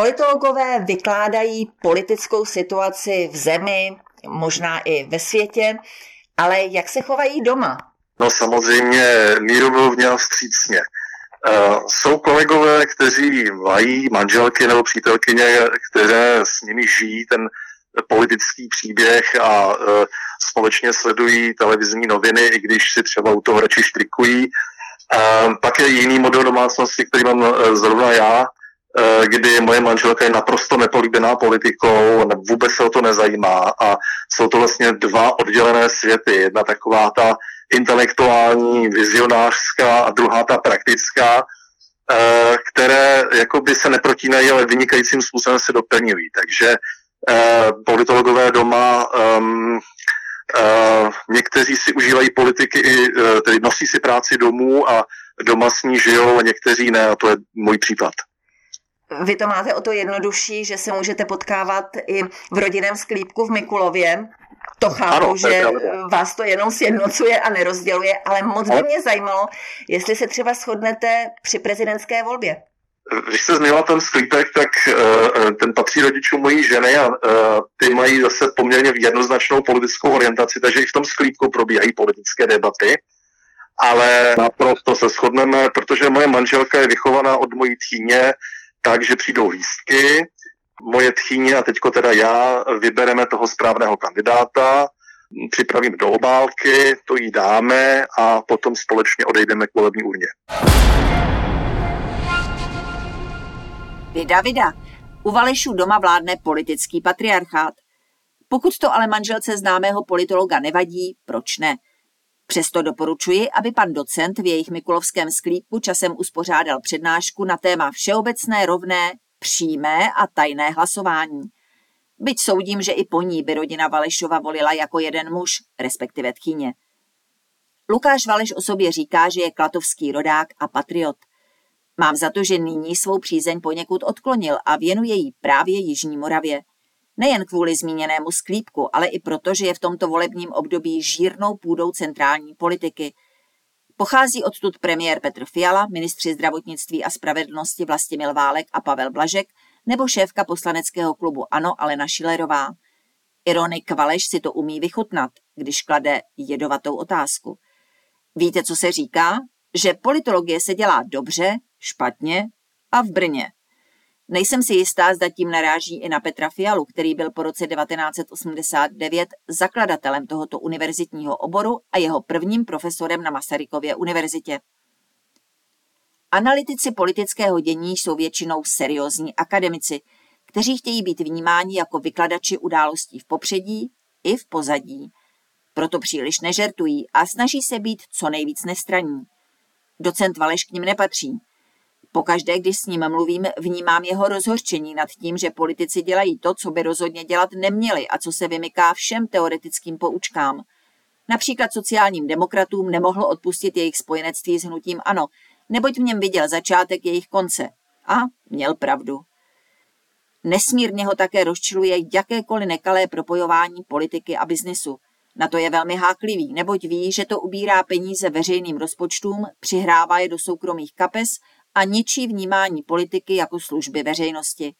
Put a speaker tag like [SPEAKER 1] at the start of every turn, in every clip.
[SPEAKER 1] Politologové vykládají politickou situaci v zemi, možná i ve světě, ale jak se chovají doma?
[SPEAKER 2] No samozřejmě mírumilovně a vstřícně. Uh, jsou kolegové, kteří mají manželky nebo přítelkyně, které s nimi žijí ten politický příběh a uh, společně sledují televizní noviny, i když si třeba u toho radši štrikují. Uh, pak je jiný model domácnosti, který mám zrovna já, kdy moje manželka je naprosto nepolíbená politikou, vůbec se o to nezajímá a jsou to vlastně dva oddělené světy. Jedna taková ta intelektuální, vizionářská a druhá ta praktická, eh, které jakoby se neprotínají, ale vynikajícím způsobem se doplňují. Takže eh, politologové doma um, Uh, někteří si užívají politiky, tedy nosí si práci domů a doma s ní žijou a někteří ne a to je můj případ.
[SPEAKER 1] Vy to máte o to jednodušší, že se můžete potkávat i v rodinném sklípku v Mikulově to chápu, ano, že vás to jenom sjednocuje a nerozděluje, ale moc by mě zajímalo, jestli se třeba shodnete při prezidentské volbě.
[SPEAKER 2] Když se zmínila ten sklípek, tak uh, ten patří rodičům mojí ženy a uh, ty mají zase poměrně jednoznačnou politickou orientaci, takže i v tom sklípku probíhají politické debaty. Ale naprosto se shodneme, protože moje manželka je vychovaná od mojí tchýně tak, že přijdou lístky, moje tchýně a teďko teda já vybereme toho správného kandidáta, připravíme do obálky, to jí dáme a potom společně odejdeme k volební urně.
[SPEAKER 1] Vida, vida. U Valešů doma vládne politický patriarchát. Pokud to ale manželce známého politologa nevadí, proč ne? Přesto doporučuji, aby pan docent v jejich Mikulovském sklípku časem uspořádal přednášku na téma všeobecné, rovné, přímé a tajné hlasování. Byť soudím, že i po ní by rodina Valešova volila jako jeden muž, respektive tchyně. Lukáš Valeš o sobě říká, že je klatovský rodák a patriot. Mám za to, že nyní svou přízeň poněkud odklonil a věnuje jí právě Jižní Moravě. Nejen kvůli zmíněnému sklípku, ale i proto, že je v tomto volebním období žírnou půdou centrální politiky – Pochází odtud premiér Petr Fiala, ministři zdravotnictví a spravedlnosti Vlastimil Válek a Pavel Blažek nebo šéfka poslaneckého klubu Ano Alena Šilerová. Ironik Valeš si to umí vychutnat, když klade jedovatou otázku. Víte, co se říká? Že politologie se dělá dobře, špatně a v Brně. Nejsem si jistá, zda tím naráží i na Petra Fialu, který byl po roce 1989 zakladatelem tohoto univerzitního oboru a jeho prvním profesorem na Masarykově univerzitě. Analytici politického dění jsou většinou seriózní akademici, kteří chtějí být vnímáni jako vykladači událostí v popředí i v pozadí. Proto příliš nežertují a snaží se být co nejvíc nestraní. Docent Valeš k ním nepatří – Pokaždé, když s ním mluvím, vnímám jeho rozhorčení nad tím, že politici dělají to, co by rozhodně dělat neměli a co se vymyká všem teoretickým poučkám. Například sociálním demokratům nemohl odpustit jejich spojenectví s hnutím ANO, neboť v něm viděl začátek jejich konce. A měl pravdu. Nesmírně ho také rozčiluje jakékoliv nekalé propojování politiky a biznisu. Na to je velmi háklivý, neboť ví, že to ubírá peníze veřejným rozpočtům, přihrává je do soukromých kapes a ničí vnímání politiky jako služby veřejnosti.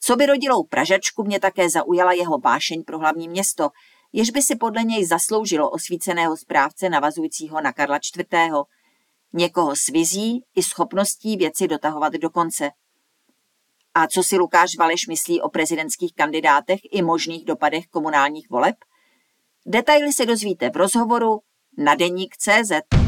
[SPEAKER 1] Co by rodilou Pražačku mě také zaujala jeho vášeň pro hlavní město, jež by si podle něj zasloužilo osvíceného správce navazujícího na Karla IV. Někoho s vizí i schopností věci dotahovat do konce. A co si Lukáš Valeš myslí o prezidentských kandidátech i možných dopadech komunálních voleb? Detaily se dozvíte v rozhovoru na deník CZ.